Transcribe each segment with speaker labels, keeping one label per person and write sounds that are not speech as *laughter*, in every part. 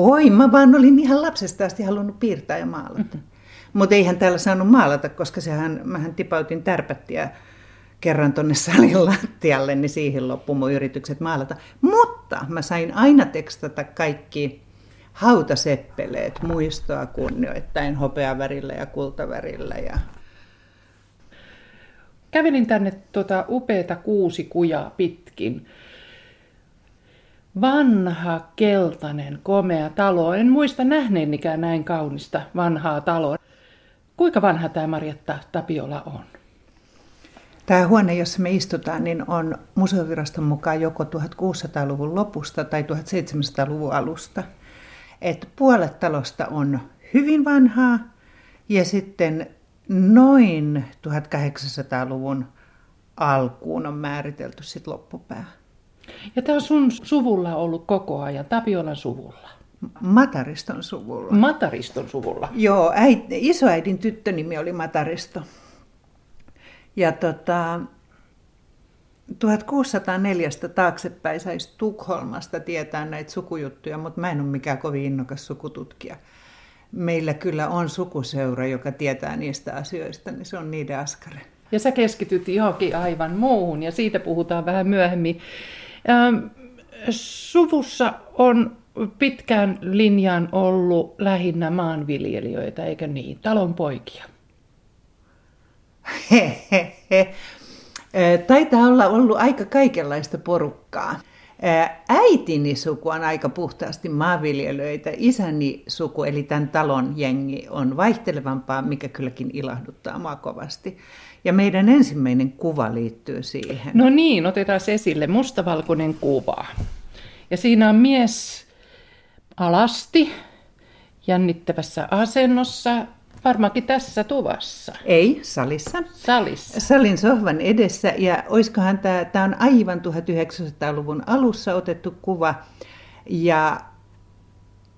Speaker 1: Oi, mä vaan olin ihan lapsesta asti halunnut piirtää ja maalata. Mm-hmm. Mutta eihän täällä saanut maalata, koska sehän, mähän tipautin tärpättiä kerran tuonne salin lattialle, niin siihen loppui mun yritykset maalata. Mutta mä sain aina tekstata kaikki hautaseppeleet muistoa kunnioittain hopeavärillä ja kultavärillä. Ja...
Speaker 2: Kävelin tänne tuota upeata kuusi kujaa pitkin. Vanha, keltainen, komea talo. En muista nähneenikään näin kaunista vanhaa taloa. Kuinka vanha tämä Marjatta Tapiola on?
Speaker 1: Tämä huone, jossa me istutaan, niin on museoviraston mukaan joko 1600-luvun lopusta tai 1700-luvun alusta. Et puolet talosta on hyvin vanhaa ja sitten noin 1800-luvun alkuun on määritelty sit loppupää.
Speaker 2: Ja tämä on sun suvulla ollut koko ajan, Tapiolan suvulla.
Speaker 1: Matariston suvulla.
Speaker 2: Matariston suvulla?
Speaker 1: Joo, äit, isoäidin tyttönimi oli Mataristo. Ja tota, 1604 taaksepäin saisi Tukholmasta tietää näitä sukujuttuja, mutta mä en ole mikään kovin innokas sukututkija. Meillä kyllä on sukuseura, joka tietää niistä asioista, niin se on niiden askare.
Speaker 2: Ja sä keskityt johonkin aivan muuhun, ja siitä puhutaan vähän myöhemmin. Ähm, suvussa on pitkään linjan ollut lähinnä maanviljelijöitä, eikö niin? Talon poikia. *laughs*
Speaker 1: Taitaa olla ollut aika kaikenlaista porukkaa. Äitini suku on aika puhtaasti maanviljelijöitä. Isäni suku, eli tämän talon jengi, on vaihtelevampaa, mikä kylläkin ilahduttaa mua kovasti. Ja meidän ensimmäinen kuva liittyy siihen.
Speaker 2: No niin, otetaan esille mustavalkoinen kuva. Ja siinä on mies alasti, jännittävässä asennossa, varmaankin tässä tuvassa.
Speaker 1: Ei, salissa.
Speaker 2: Salissa.
Speaker 1: Salin sohvan edessä, ja oiskohan tämä, tämä on aivan 1900-luvun alussa otettu kuva, ja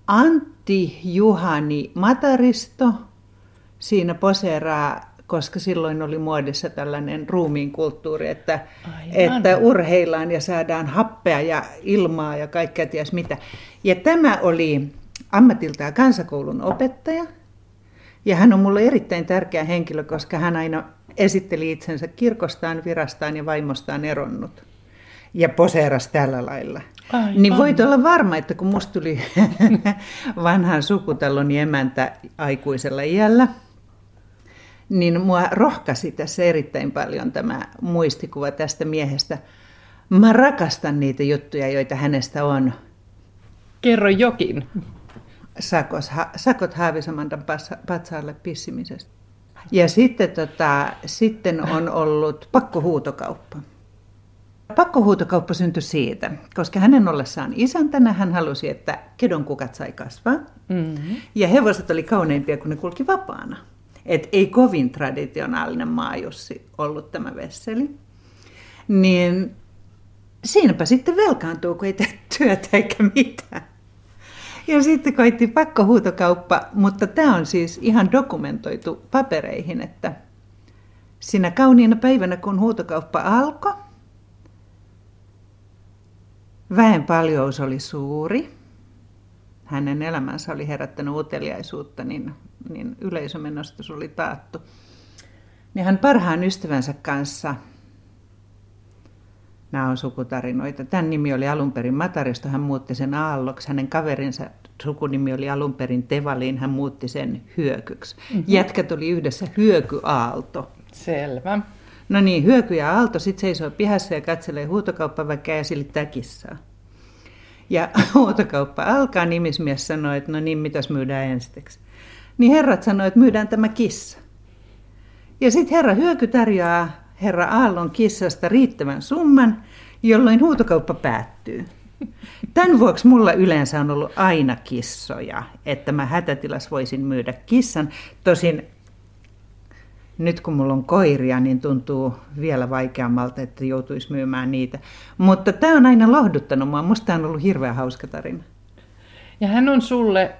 Speaker 1: Antti Juhani Mataristo siinä poseeraa koska silloin oli muodissa tällainen ruumiin kulttuuri, että, että urheillaan ja saadaan happea ja ilmaa ja kaikkea ties mitä. Ja tämä oli ammatiltaan kansakoulun opettaja, ja hän on mulle erittäin tärkeä henkilö, koska hän aina esitteli itsensä kirkostaan, virastaan ja vaimostaan eronnut. Ja poseeras tällä lailla. Aivan. Niin voit olla varma, että kun musta tuli *laughs* vanhan sukutalon emäntä aikuisella iällä, niin mua rohkasi tässä erittäin paljon tämä muistikuva tästä miehestä. Mä rakastan niitä juttuja, joita hänestä on.
Speaker 2: Kerro jokin.
Speaker 1: Sakos, ha, sakot Haavisamandan patsaalle pissimisestä. Ja sitten, tota, sitten on ollut pakkohuutokauppa. Pakkohuutokauppa syntyi siitä, koska hänen ollessaan isäntänä hän halusi, että kedon kukat sai kasvaa. Mm-hmm. Ja hevoset oli kauneimpia, kun ne kulki vapaana. Et ei kovin traditionaalinen maajussi ollut tämä vesseli. Niin siinäpä sitten velkaantuu, kun ei tee työtä eikä mitään. Ja sitten koitti pakkohuutokauppa, mutta tämä on siis ihan dokumentoitu papereihin, että siinä kauniina päivänä, kun huutokauppa alkoi, väen paljous oli suuri. Hänen elämänsä oli herättänyt uteliaisuutta, niin niin yleisömenostus oli taattu. Niin hän parhaan ystävänsä kanssa, nämä on sukutarinoita, tämän nimi oli alun perin Mataristo, hän muutti sen Aalloksi, hänen kaverinsa sukunimi oli alun perin Tevaliin, hän muutti sen Hyökyksi. Mm-hmm. Jätkät oli yhdessä Hyöky Aalto.
Speaker 2: Selvä.
Speaker 1: No niin, Hyöky ja Aalto sitten seisoo pihassa ja katselee huutokauppaväkeä ja silittää kissaa. Ja *laughs* huutokauppa alkaa, nimismies sanoo, että no niin, mitäs myydään ensiksi. Niin herrat sanoi, että myydään tämä kissa. Ja sitten herra Hyöky tarjoaa herra Aallon kissasta riittävän summan, jolloin huutokauppa päättyy. Tämän vuoksi mulla yleensä on ollut aina kissoja, että mä hätätilas voisin myydä kissan. Tosin nyt kun mulla on koiria, niin tuntuu vielä vaikeammalta, että joutuisi myymään niitä. Mutta tämä on aina lohduttanut mua. Musta on ollut hirveän hauska tarina.
Speaker 2: Ja hän on sulle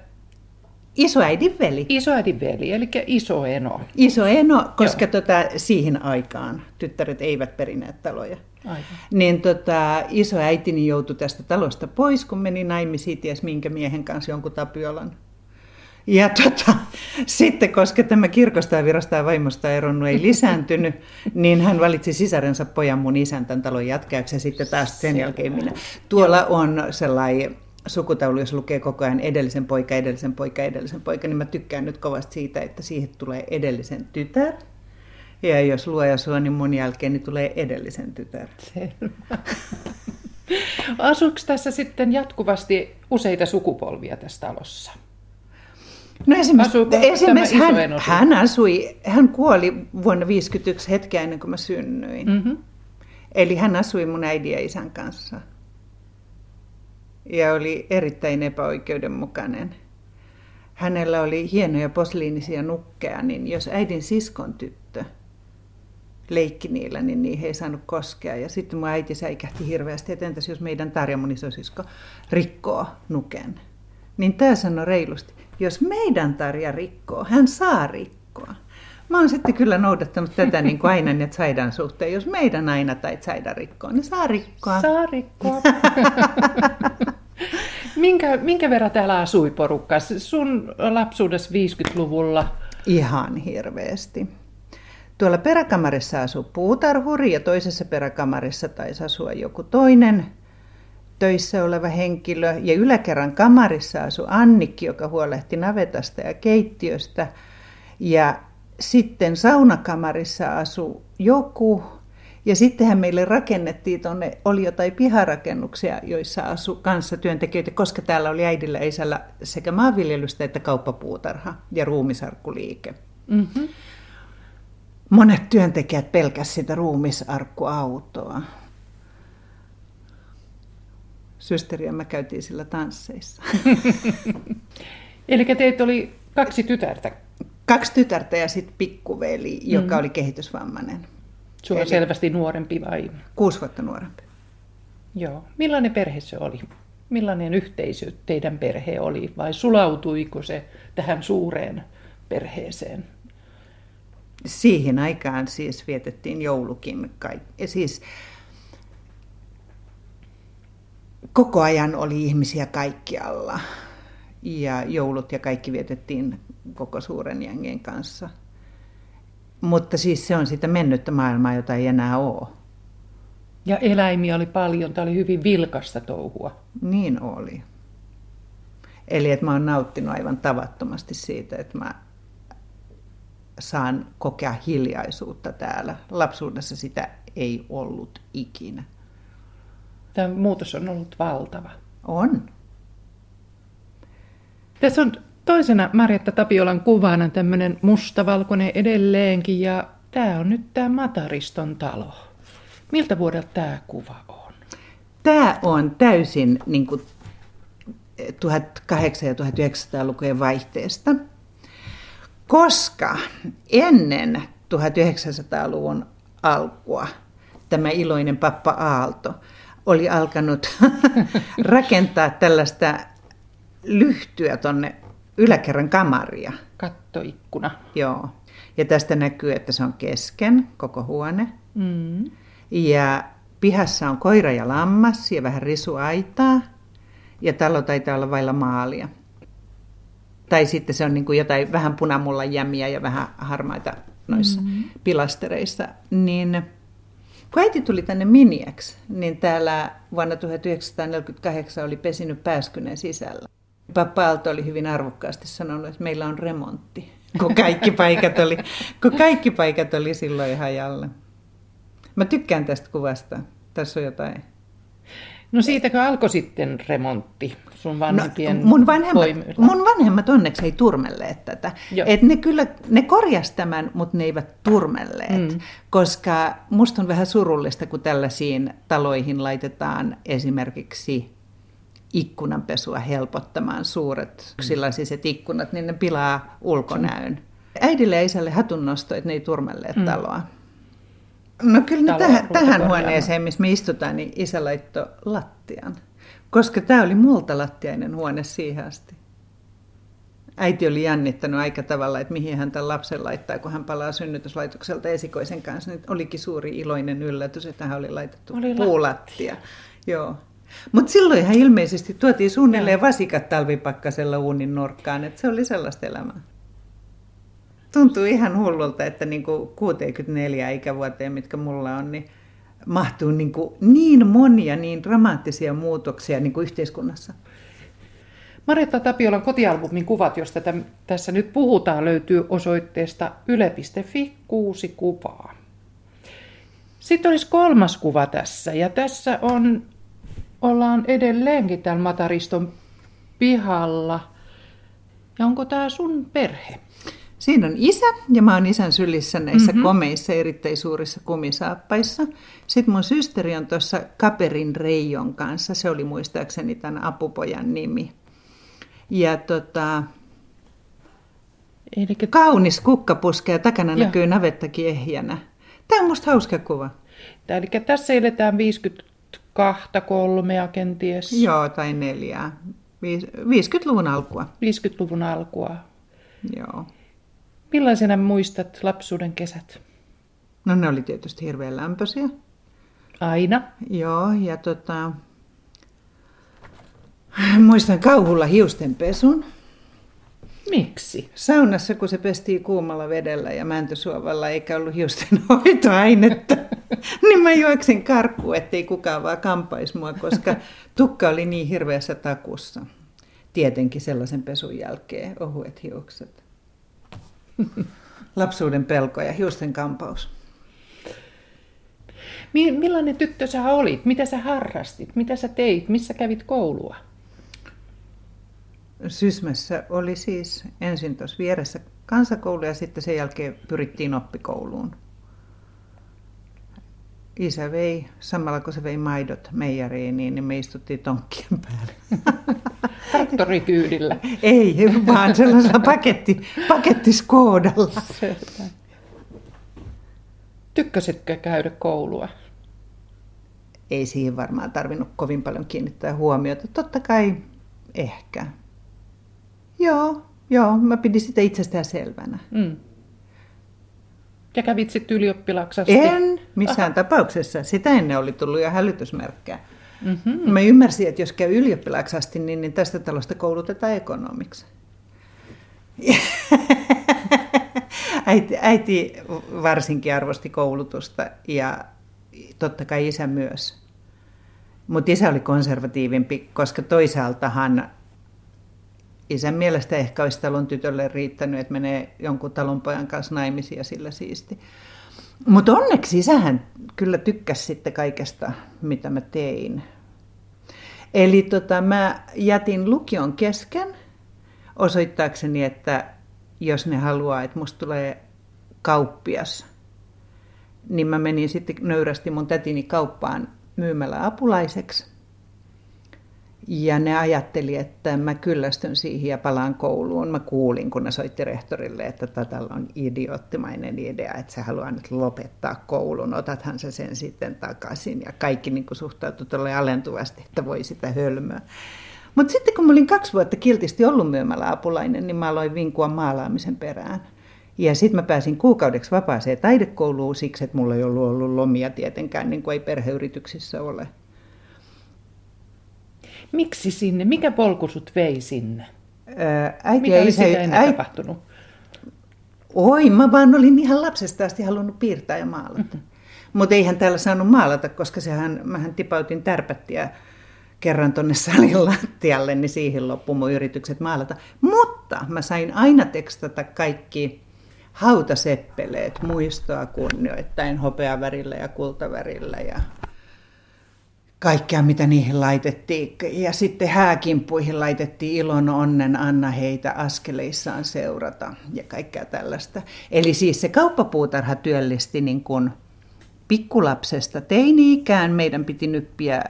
Speaker 1: Isoäidin veli.
Speaker 2: Isoäidin veli, eli iso eno.
Speaker 1: Iso eno, koska tota, siihen aikaan tyttäret eivät perineet taloja.
Speaker 2: Aivan.
Speaker 1: Niin tota, isoäitini joutui tästä talosta pois, kun meni naimisiin ties minkä miehen kanssa jonkun Tapiolan. Ja tota, *laughs* sitten, koska tämä kirkosta ja virosta ja vaimosta eronnut ei lisääntynyt, *laughs* niin hän valitsi sisarensa pojan mun isän tämän talon jatkajaksi ja sitten taas sen jälkeen minä. Tuolla on sellainen sukutaulu, jos lukee koko ajan edellisen poika, edellisen poika, edellisen poika, niin mä tykkään nyt kovasti siitä, että siihen tulee edellisen tytär. Ja jos luoja sua, niin mun jälkeen niin tulee edellisen tytär.
Speaker 2: Selvä. *laughs* Asuuko tässä sitten jatkuvasti useita sukupolvia tässä talossa?
Speaker 1: No esimerkiksi,
Speaker 2: Asuuko
Speaker 1: esimerkiksi
Speaker 2: tämä
Speaker 1: hän, hän asui, hän kuoli vuonna 1951 hetkeä ennen kuin mä synnyin. Mm.
Speaker 2: Mm-hmm.
Speaker 1: Eli hän asui mun äidin ja isän kanssa. Ja oli erittäin epäoikeudenmukainen. Hänellä oli hienoja posliinisia nukkeja, niin jos äidin siskon tyttö leikki niillä, niin niihin ei saanut koskea. Ja sitten mun äiti säikähti hirveästi, että entäs jos meidän Tarja, mun isosisko, rikkoo nuken. Niin tämä sanoi reilusti, jos meidän Tarja rikkoo, hän saa rikkoa. Mä oon sitten kyllä noudattanut tätä niin kuin aina että Saidan suhteen. Jos meidän aina tai Saida rikkoo, niin saa rikkoa.
Speaker 2: Saa rikkoa. *laughs* minkä, minkä verran täällä asui porukka? Sun lapsuudessa 50-luvulla.
Speaker 1: Ihan hirveästi. Tuolla peräkamarissa asuu puutarhuri ja toisessa peräkamarissa taisi asua joku toinen töissä oleva henkilö. Ja yläkerran kamarissa asui Annikki, joka huolehti navetasta ja keittiöstä. Ja sitten saunakamarissa asui joku. Ja sittenhän meille rakennettiin tuonne, oli jotain piharakennuksia, joissa asui kanssa työntekijöitä, koska täällä oli äidillä ja isällä sekä maanviljelystä että kauppapuutarha ja ruumisarkkuliike.
Speaker 2: Mm-hmm.
Speaker 1: Monet työntekijät pelkäsivät sitä ruumisarkkuautoa. Systeri ja mä käytiin sillä tansseissa. *laughs*
Speaker 2: Eli teitä oli kaksi tytärtä.
Speaker 1: Kaksi tytärtä ja sitten pikkuveli, joka
Speaker 2: Mm.
Speaker 1: oli kehitysvammainen.
Speaker 2: Sulla on
Speaker 1: Eli-
Speaker 2: selvästi nuorempi vai?
Speaker 1: Kuusi vuotta nuorempi.
Speaker 2: Joo. Millainen perhe se oli? Millainen yhteisö teidän perhe oli? Vai sulautuiko se tähän suureen perheeseen?
Speaker 1: Siihen aikaan siis vietettiin joulukin. Kaik- siis koko ajan oli ihmisiä kaikkialla. Ja joulut ja kaikki vietettiin koko suuren jengin kanssa. Mutta siis se on sitä mennyttä maailmaa, jota ei enää ole.
Speaker 2: Ja eläimiä oli paljon. Tämä oli hyvin vilkasta touhua.
Speaker 1: Niin oli. Eli että mä oon nauttinut aivan tavattomasti siitä, että mä saan kokea hiljaisuutta täällä. Lapsuudessa sitä ei ollut ikinä.
Speaker 2: Tämä muutos on ollut valtava.
Speaker 1: On.
Speaker 2: Tässä on toisena Marjatta Tapiolan kuvana tämmöinen mustavalkoinen edelleenkin ja tämä on nyt tämä Matariston talo. Miltä vuodelta tämä kuva on?
Speaker 1: Tämä on täysin niin kuin 1800- ja 1900-lukujen vaihteesta, koska ennen 1900-luvun alkua tämä iloinen pappa Aalto oli alkanut *laughs* rakentaa tällaista lyhtyä tuonne yläkerran kamaria.
Speaker 2: Kattoikkuna.
Speaker 1: Joo. Ja tästä näkyy, että se on kesken, koko huone.
Speaker 2: Mm.
Speaker 1: Ja pihassa on koira ja lammas ja vähän risuaitaa. Ja talo taitaa olla vailla maalia. Tai sitten se on niin kuin jotain vähän punamullan jämiä ja vähän harmaita noissa mm-hmm. pilastereissa. Niin kun äiti tuli tänne miniäksi, niin täällä vuonna 1948 oli pesinyt pääskyneen sisällä. Pappa Aalto oli hyvin arvokkaasti sanonut, että meillä on remontti, kun kaikki paikat oli, kun kaikki paikat oli silloin hajalla. Mä tykkään tästä kuvasta. Tässä on jotain.
Speaker 2: No siitäkö alkoi sitten remontti sun vanhempien
Speaker 1: no, mun, vanhemmat,
Speaker 2: voimilla?
Speaker 1: mun vanhemmat onneksi ei turmelleet tätä.
Speaker 2: Joo.
Speaker 1: Et ne kyllä, ne korjas tämän, mutta ne eivät turmelleet.
Speaker 2: Mm.
Speaker 1: Koska musta on vähän surullista, kun tällaisiin taloihin laitetaan esimerkiksi ikkunanpesua helpottamaan suuret silaiset ikkunat, niin ne pilaa ulkonäön. Äidille ja isälle hatunnosto, että ne ei turmelleet
Speaker 2: Mm.
Speaker 1: taloa. No kyllä ne
Speaker 2: Talo
Speaker 1: tähän, tähän huoneeseen, missä me istutaan, niin isä laittoi lattian. Koska tämä oli multalattiainen huone siihen asti. äiti oli jännittänyt aika tavalla, että mihin hän tämän lapsen laittaa, kun hän palaa synnytyslaitokselta esikoisen kanssa. Niin olikin suuri iloinen yllätys, että hän oli laitettu oli puulattia. Joo. Mutta silloin ihan ilmeisesti tuotiin suunnilleen Joo. vasikat talvipakkasella uunin nurkkaan, että se oli sellaista elämää. Tuntuu ihan hullulta, että niin kuin 64 ikävuoteen, mitkä mulla on, niin mahtuu niin, kuin niin monia niin dramaattisia muutoksia niin kuin yhteiskunnassa.
Speaker 2: Maretta Tapiolan kotialbumin kuvat, josta tässä nyt puhutaan, löytyy osoitteesta yle.fi kuusi kuvaa. Sitten olisi kolmas kuva tässä, ja tässä on, ollaan edelleenkin täällä Matariston pihalla. Ja onko tämä sun perhe?
Speaker 1: Siinä on isä, ja mä oon isän sylissä näissä mm-hmm. komeissa, erittäin suurissa kumisaappaissa. Sitten mun systeri on tuossa Kaperin Reijon kanssa, se oli muistaakseni tämän apupojan nimi. Ja tota, Elikkä... kaunis kukkapuske ja takana ja. näkyy navettakin ehjänä. Tämä on musta hauska kuva.
Speaker 2: Eli tässä eletään 52 kolmea kenties.
Speaker 1: Joo, tai neljää. 50-luvun alkua.
Speaker 2: 50-luvun alkua.
Speaker 1: Joo.
Speaker 2: Millaisena muistat lapsuuden kesät?
Speaker 1: No ne oli tietysti hirveän lämpöisiä.
Speaker 2: Aina?
Speaker 1: Joo, ja tota, muistan kauhulla hiustenpesun.
Speaker 2: Miksi?
Speaker 1: Saunassa, kun se pestiin kuumalla vedellä ja mäntysuovalla, eikä ollut hiusten *laughs* hoitoainetta, niin mä juoksin karkuun, ettei kukaan vaan kampaisi mua, koska tukka oli niin hirveässä takussa. Tietenkin sellaisen pesun jälkeen ohuet hiukset. Lapsuuden pelko ja hiusten kampaus.
Speaker 2: Millainen tyttö sä olit? Mitä sä harrastit? Mitä sä teit? Missä kävit koulua?
Speaker 1: Sysmässä oli siis ensin tuossa vieressä kansakoulu ja sitten sen jälkeen pyrittiin oppikouluun. Isä vei, samalla kun se vei maidot meijeriin, niin me istuttiin tonkkien päälle. *laughs*
Speaker 2: Traktorikyydillä.
Speaker 1: Ei, vaan sellaisella paketti, pakettiskoodalla. *laughs*
Speaker 2: Tykkäsitkö käydä koulua?
Speaker 1: Ei siihen varmaan tarvinnut kovin paljon kiinnittää huomiota. Totta kai ehkä. Joo, joo, mä pidin sitä itsestään selvänä. Mm.
Speaker 2: Ja kävit sitten ylioppilaksi
Speaker 1: En missään Aha. tapauksessa. Sitä ennen oli tullut jo hälytysmerkkejä. Mm-hmm. Mä ymmärsin, että jos käy ylioppilaaksi asti, niin, niin tästä talosta koulutetaan ekonomiksi. *laughs* äiti, äiti varsinkin arvosti koulutusta ja totta kai isä myös. Mutta isä oli konservatiivimpi, koska toisaaltahan isän mielestä ehkä olisi talon tytölle riittänyt, että menee jonkun talonpojan kanssa naimisiin ja sillä siisti. Mutta onneksi isähän kyllä tykkäsi sitten kaikesta, mitä mä tein. Eli tota, mä jätin lukion kesken osoittaakseni, että jos ne haluaa, että musta tulee kauppias, niin mä menin sitten nöyrästi mun tätini kauppaan myymällä apulaiseksi. Ja ne ajatteli, että mä kyllästyn siihen ja palaan kouluun. Mä kuulin, kun ne soitti rehtorille, että Tatalla on idioottimainen idea, että se haluaa nyt lopettaa koulun. Otathan se sen sitten takaisin. Ja kaikki niin suhtautui tuolle alentuvasti, että voi sitä hölmöä. Mutta sitten kun mä olin kaksi vuotta kiltisti ollut myymällä apulainen, niin mä aloin vinkua maalaamisen perään. Ja sitten mä pääsin kuukaudeksi vapaaseen taidekouluun siksi, että mulla ei ollut ollut lomia tietenkään, niin kuin ei perheyrityksissä ole.
Speaker 2: Miksi sinne? Mikä polku sut vei sinne?
Speaker 1: Ää, äiti
Speaker 2: Mitä oli sitä ennen äiti... tapahtunut?
Speaker 1: Oi, mä vaan olin ihan lapsesta asti halunnut piirtää ja maalata. Mm-hmm. Mutta eihän täällä saanut maalata, koska sehän, mähän tipautin tärpättiä kerran tuonne salin *laughs* lattialle, niin siihen loppui mun yritykset maalata. Mutta mä sain aina tekstata kaikki hautaseppeleet muistoa kunnioittain hopeavärillä ja kultavärillä ja kaikkea, mitä niihin laitettiin. Ja sitten hääkimpuihin laitettiin ilon onnen, anna heitä askeleissaan seurata ja kaikkea tällaista. Eli siis se kauppapuutarha työllisti niin kuin pikkulapsesta teini-ikään. Meidän piti nyppiä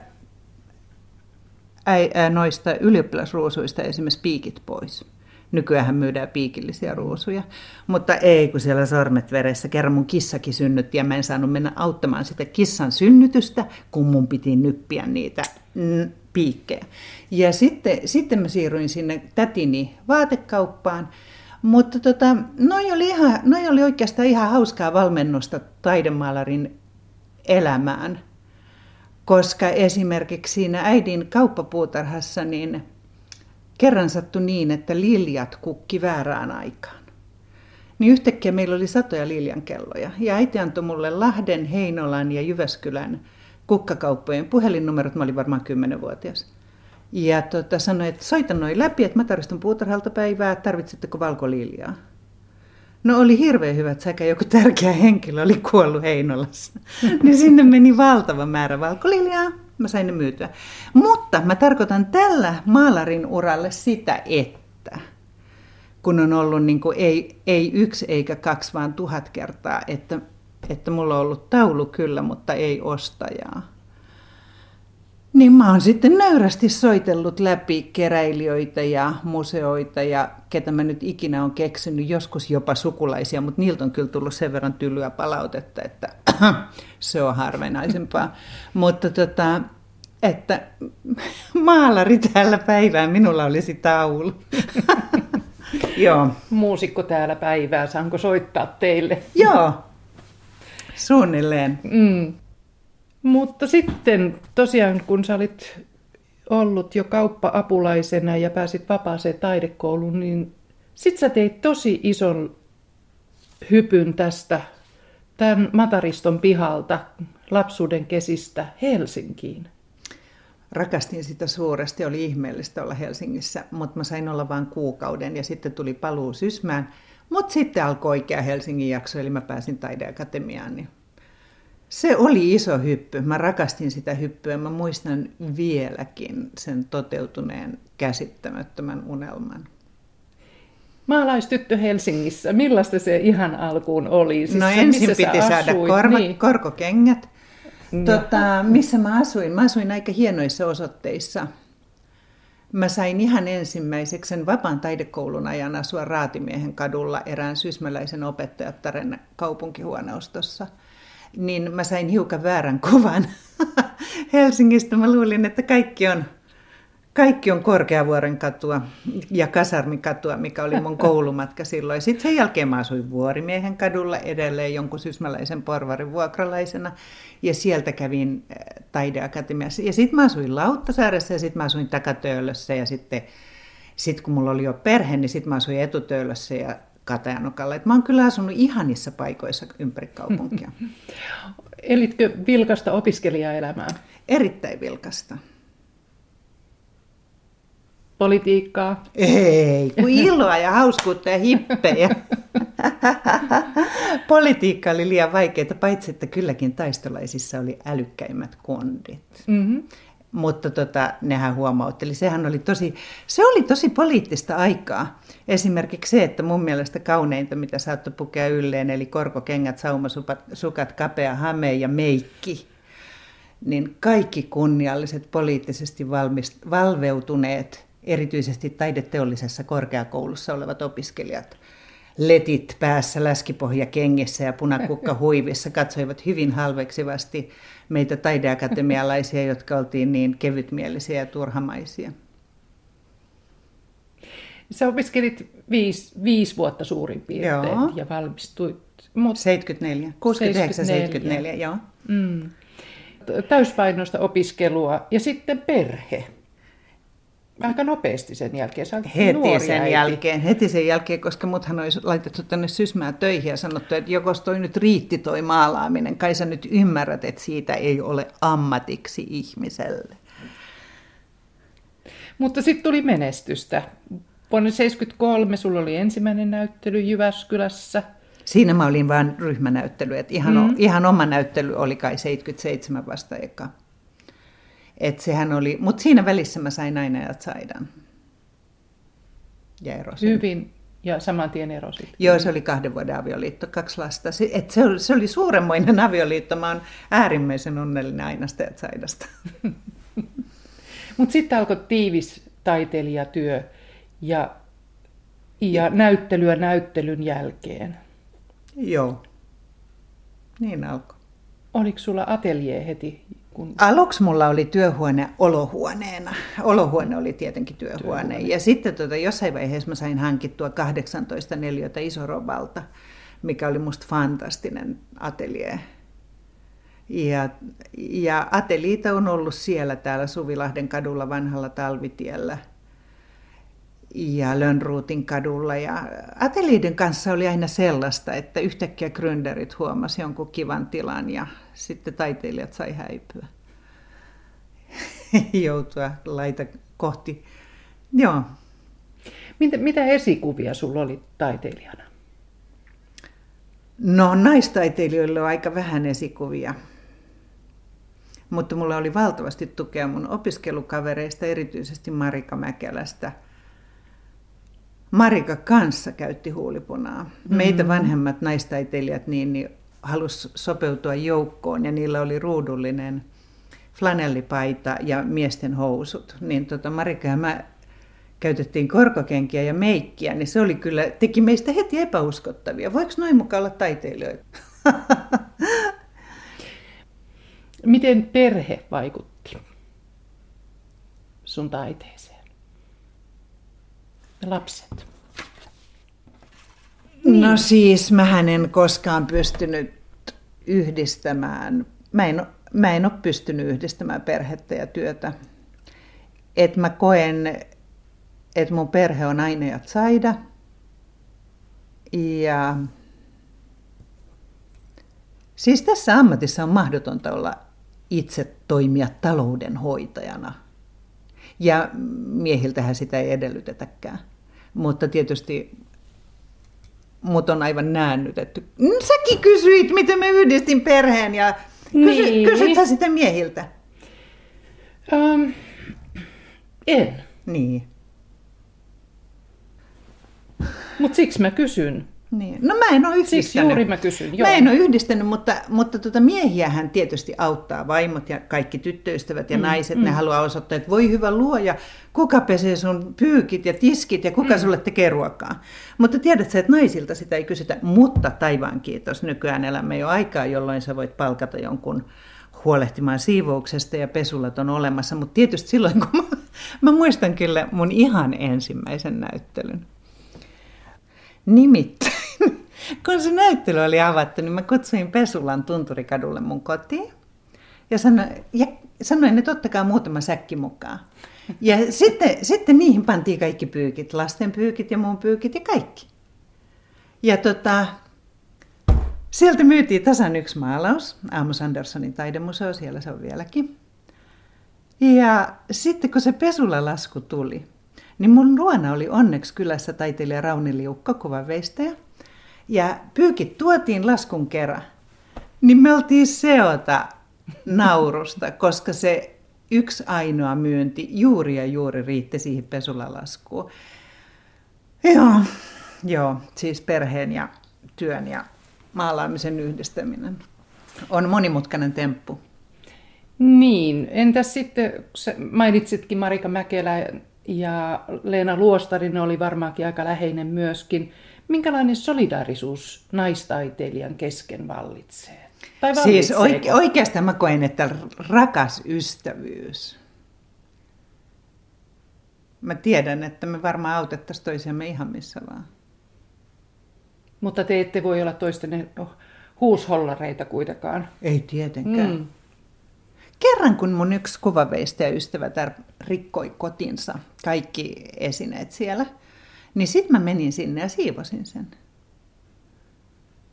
Speaker 1: noista ylioppilasruusuista esimerkiksi piikit pois. Nykyään myydään piikillisiä ruusuja. Mutta ei, kun siellä sormet veressä. Kerran mun kissakin synnytti ja mä en saanut mennä auttamaan sitä kissan synnytystä, kun mun piti nyppiä niitä piikkejä. Ja sitten, sitten mä siirryin sinne tätini vaatekauppaan. Mutta tota, noi, oli ihan, noi oli oikeastaan ihan hauskaa valmennusta taidemaalarin elämään. Koska esimerkiksi siinä äidin kauppapuutarhassa niin kerran sattui niin, että liljat kukki väärään aikaan. Niin yhtäkkiä meillä oli satoja liljankelloja. Ja äiti antoi mulle Lahden, Heinolan ja Jyväskylän kukkakauppojen puhelinnumerot. Mä olin varmaan 10-vuotias. Ja tota, sanoi, että soitan noin läpi, että mä tarvitsen puutarhalta päivää, tarvitsetteko valkoliljaa? No oli hirveän hyvät säkä, joku tärkeä henkilö oli kuollut Heinolassa. *laughs* niin sinne meni valtava määrä valkoliljaa. Mä sain ne myytyä. Mutta mä tarkoitan tällä maalarin uralle sitä, että kun on ollut niin kuin ei, ei yksi eikä kaksi, vaan tuhat kertaa, että, että mulla on ollut taulu kyllä, mutta ei ostajaa. Niin mä oon sitten nöyrästi soitellut läpi keräilijöitä ja museoita ja ketä mä nyt ikinä on keksinyt, joskus jopa sukulaisia, mutta niiltä on kyllä tullut sen verran tylyä palautetta, että *clears throat* se on harvinaisempaa. *laughs* mutta tota, että *laughs* maalari täällä päivää, minulla olisi taulu. *laughs*
Speaker 2: Joo. Muusikko täällä päivää, saanko soittaa teille?
Speaker 1: Joo, suunnilleen. Mm.
Speaker 2: Mutta sitten tosiaan, kun sä olit ollut jo kauppa-apulaisena ja pääsit vapaaseen taidekouluun, niin sit sä teit tosi ison hypyn tästä tämän Matariston pihalta lapsuuden kesistä Helsinkiin.
Speaker 1: Rakastin sitä suuresti, oli ihmeellistä olla Helsingissä, mutta mä sain olla vain kuukauden ja sitten tuli paluu Sysmään. Mutta sitten alkoi oikea Helsingin jakso, eli mä pääsin taideakatemiaan, niin se oli iso hyppy. Mä rakastin sitä hyppyä. Mä muistan vieläkin sen toteutuneen käsittämättömän unelman.
Speaker 2: Maalaistyttö Helsingissä, millaista se ihan alkuun oli?
Speaker 1: Siis no se, ensin piti saada korva, niin. korkokengät. Tota, missä mä asuin? Mä asuin aika hienoissa osoitteissa. Mä sain ihan ensimmäiseksi sen vapaan taidekoulun ajan asua Raatimiehen kadulla erään sysmäläisen opettajattaren kaupunkihuoneostossa – niin mä sain hiukan väärän kuvan *laughs* Helsingistä. Mä luulin, että kaikki on, kaikki on Korkeavuoren katua ja Kasarmikatua, mikä oli mun *laughs* koulumatka silloin. Sitten sen jälkeen mä asuin Vuorimiehen kadulla edelleen jonkun sysmäläisen porvarin vuokralaisena. Ja sieltä kävin äh, taideakatemiassa. Ja sitten mä asuin Lauttasaaressa ja sitten mä asuin Takatöölössä. Ja sitten sit kun mulla oli jo perhe, niin sitten mä asuin Etutöölössä ja Katajanokalla. Et mä oon kyllä asunut ihanissa paikoissa ympäri kaupunkia. *laughs*
Speaker 2: Elitkö vilkasta opiskelijaelämää?
Speaker 1: Erittäin vilkasta.
Speaker 2: Politiikkaa?
Speaker 1: Ei, kun *laughs* iloa ja hauskuutta ja hippejä. *laughs* Politiikka oli liian vaikeaa, paitsi että kylläkin taistolaisissa oli älykkäimmät kondit. Mm-hmm. Mutta tota, nehän huomautteli. Sehän oli tosi, se oli tosi poliittista aikaa. Esimerkiksi se, että mun mielestä kauneinta, mitä saattoi pukea ylleen, eli korkokengät, saumasukat, kapea hame ja meikki, niin kaikki kunnialliset, poliittisesti valmist, valveutuneet, erityisesti taideteollisessa korkeakoulussa olevat opiskelijat, letit päässä, läskipohja kengissä ja punakukka huivissa katsoivat hyvin halveksivasti meitä taideakatemialaisia, jotka oltiin niin kevytmielisiä ja turhamaisia.
Speaker 2: Sä opiskelit viisi, viisi vuotta suurin piirtein joo. ja valmistuit.
Speaker 1: Mut... 74, 69, 74, joo. Mm.
Speaker 2: Täyspainoista opiskelua ja sitten perhe. Aika nopeasti sen jälkeen. Sä
Speaker 1: heti sen äiti. jälkeen, heti sen jälkeen, koska muthan olisi laitettu tänne Sysmään töihin ja sanottu, että joko toi nyt riitti toi maalaaminen, kai sä nyt ymmärrät, että siitä ei ole ammatiksi ihmiselle.
Speaker 2: Mutta sitten tuli menestystä. Vuonna 1973 sulla oli ensimmäinen näyttely Jyväskylässä.
Speaker 1: Siinä mä olin vain ryhmänäyttely, että ihan, mm. ihan oma näyttely oli kai 77 vasta eka. Et sehän oli, mutta siinä välissä mä sain aina ja saidan.
Speaker 2: Ja erosin. Hyvin. Ja saman tien erosit.
Speaker 1: Joo, se oli kahden vuoden avioliitto, kaksi lasta. Se, et se, oli, se oli suuremmoinen avioliitto. Mä oon äärimmäisen onnellinen aina saidasta. *laughs*
Speaker 2: mutta sitten alkoi tiivis taiteilijatyö ja, ja näyttelyä näyttelyn jälkeen.
Speaker 1: Joo, niin alkoi.
Speaker 2: Oliko sulla ateljee heti
Speaker 1: Kun... Aluksi mulla oli työhuone olohuoneena. Olohuone oli tietenkin työhuone. työhuone. Ja sitten tuota, jossain vaiheessa mä sain hankittua 18 neliötä isorovalta, mikä oli musta fantastinen ateljee. Ja, ja ateliita on ollut siellä täällä Suvilahden kadulla vanhalla talvitiellä ja Lönnruutin kadulla. Ja ateliiden kanssa oli aina sellaista, että yhtäkkiä gründerit huomasi jonkun kivan tilan ja sitten taiteilijat sai häipyä. *laughs* Joutua laita kohti. Joo.
Speaker 2: Mitä, mitä esikuvia sulla oli taiteilijana?
Speaker 1: No naistaiteilijoilla on aika vähän esikuvia. Mutta mulla oli valtavasti tukea mun opiskelukavereista, erityisesti Marika Mäkelästä. Marika kanssa käytti huulipunaa. Meitä mm-hmm. vanhemmat naistaiteilijat niin, niin halusi sopeutua joukkoon ja niillä oli ruudullinen flanellipaita ja miesten housut. Niin tota Marika ja mä käytettiin korkokenkiä ja meikkiä, niin se oli kyllä, teki meistä heti epäuskottavia. Voiko noin mukaan olla taiteilijoita? *laughs*
Speaker 2: Miten perhe vaikutti sun taiteeseen? Ja lapset?
Speaker 1: Niin. No siis, mä en koskaan pystynyt yhdistämään, mä en, mä en ole pystynyt yhdistämään perhettä ja työtä. Et mä koen, että mun perhe on aina ja saida. Ja siis tässä ammatissa on mahdotonta olla itse toimia taloudenhoitajana. Ja miehiltähän sitä ei edellytetäkään. Mutta tietysti mut on aivan näännytetty. Säkin kysyit, miten mä yhdistin perheen ja kysy, niin. kysyt sä sitä miehiltä?
Speaker 2: Um, en.
Speaker 1: Niin.
Speaker 2: Mutta siksi mä kysyn.
Speaker 1: Niin. No mä en ole yhdistänyt. Siksi
Speaker 2: juuri mä kysyn. Joo.
Speaker 1: Mä en ole yhdistänyt, mutta, mutta tuota miehiähän tietysti auttaa vaimot ja kaikki tyttöystävät ja mm, naiset. Mm. Ne haluaa osoittaa, että voi hyvä luoja, kuka pesee sun pyykit ja tiskit ja kuka mm. sulle tekee ruokaa. Mutta tiedät sä, että naisilta sitä ei kysytä, mutta taivaan kiitos. Nykyään elämme jo aikaa, jolloin sä voit palkata jonkun huolehtimaan siivouksesta ja pesulat on olemassa. Mutta tietysti silloin, kun mä, mä muistan kyllä mun ihan ensimmäisen näyttelyn. Nimittäin, *laughs* kun se näyttely oli avattu, niin mä kutsuin Pesulan Tunturikadulle mun kotiin. Ja sanoin, ja sanoin että ottakaa muutama säkki mukaan. Ja *laughs* sitten, sitten niihin pantiin kaikki pyykit, lasten pyykit ja mun pyykit ja kaikki. Ja tota, sieltä myytiin tasan yksi maalaus, Amos Anderssonin taidemuseo, siellä se on vieläkin. Ja sitten kun se pesulalasku tuli, niin mun luona oli onneksi kylässä taiteilija Rauni Liukka, kuvanveistäjä. Ja pyykit tuotiin laskun kerran. Niin me oltiin seota naurusta, koska se yksi ainoa myynti juuri ja juuri riitti siihen pesulalaskuun. Joo, joo, siis perheen ja työn ja maalaamisen yhdistäminen on monimutkainen temppu.
Speaker 2: Niin, entäs sitten, mainitsitkin Marika Mäkelä ja Leena Luostarinen oli varmaankin aika läheinen myöskin. Minkälainen solidaarisuus naistaiteilijan kesken vallitsee?
Speaker 1: Tai siis oike- oikeastaan mä koen, että rakas ystävyys. Mä tiedän, että me varmaan autettaisiin toisiamme ihan missä vaan.
Speaker 2: Mutta te ette voi olla toisten huushollareita kuitenkaan.
Speaker 1: Ei tietenkään. Mm. Kerran kun mun yksi kuvaveistä ystävä rikkoi kotinsa, kaikki esineet siellä, niin sitten mä menin sinne ja siivosin sen.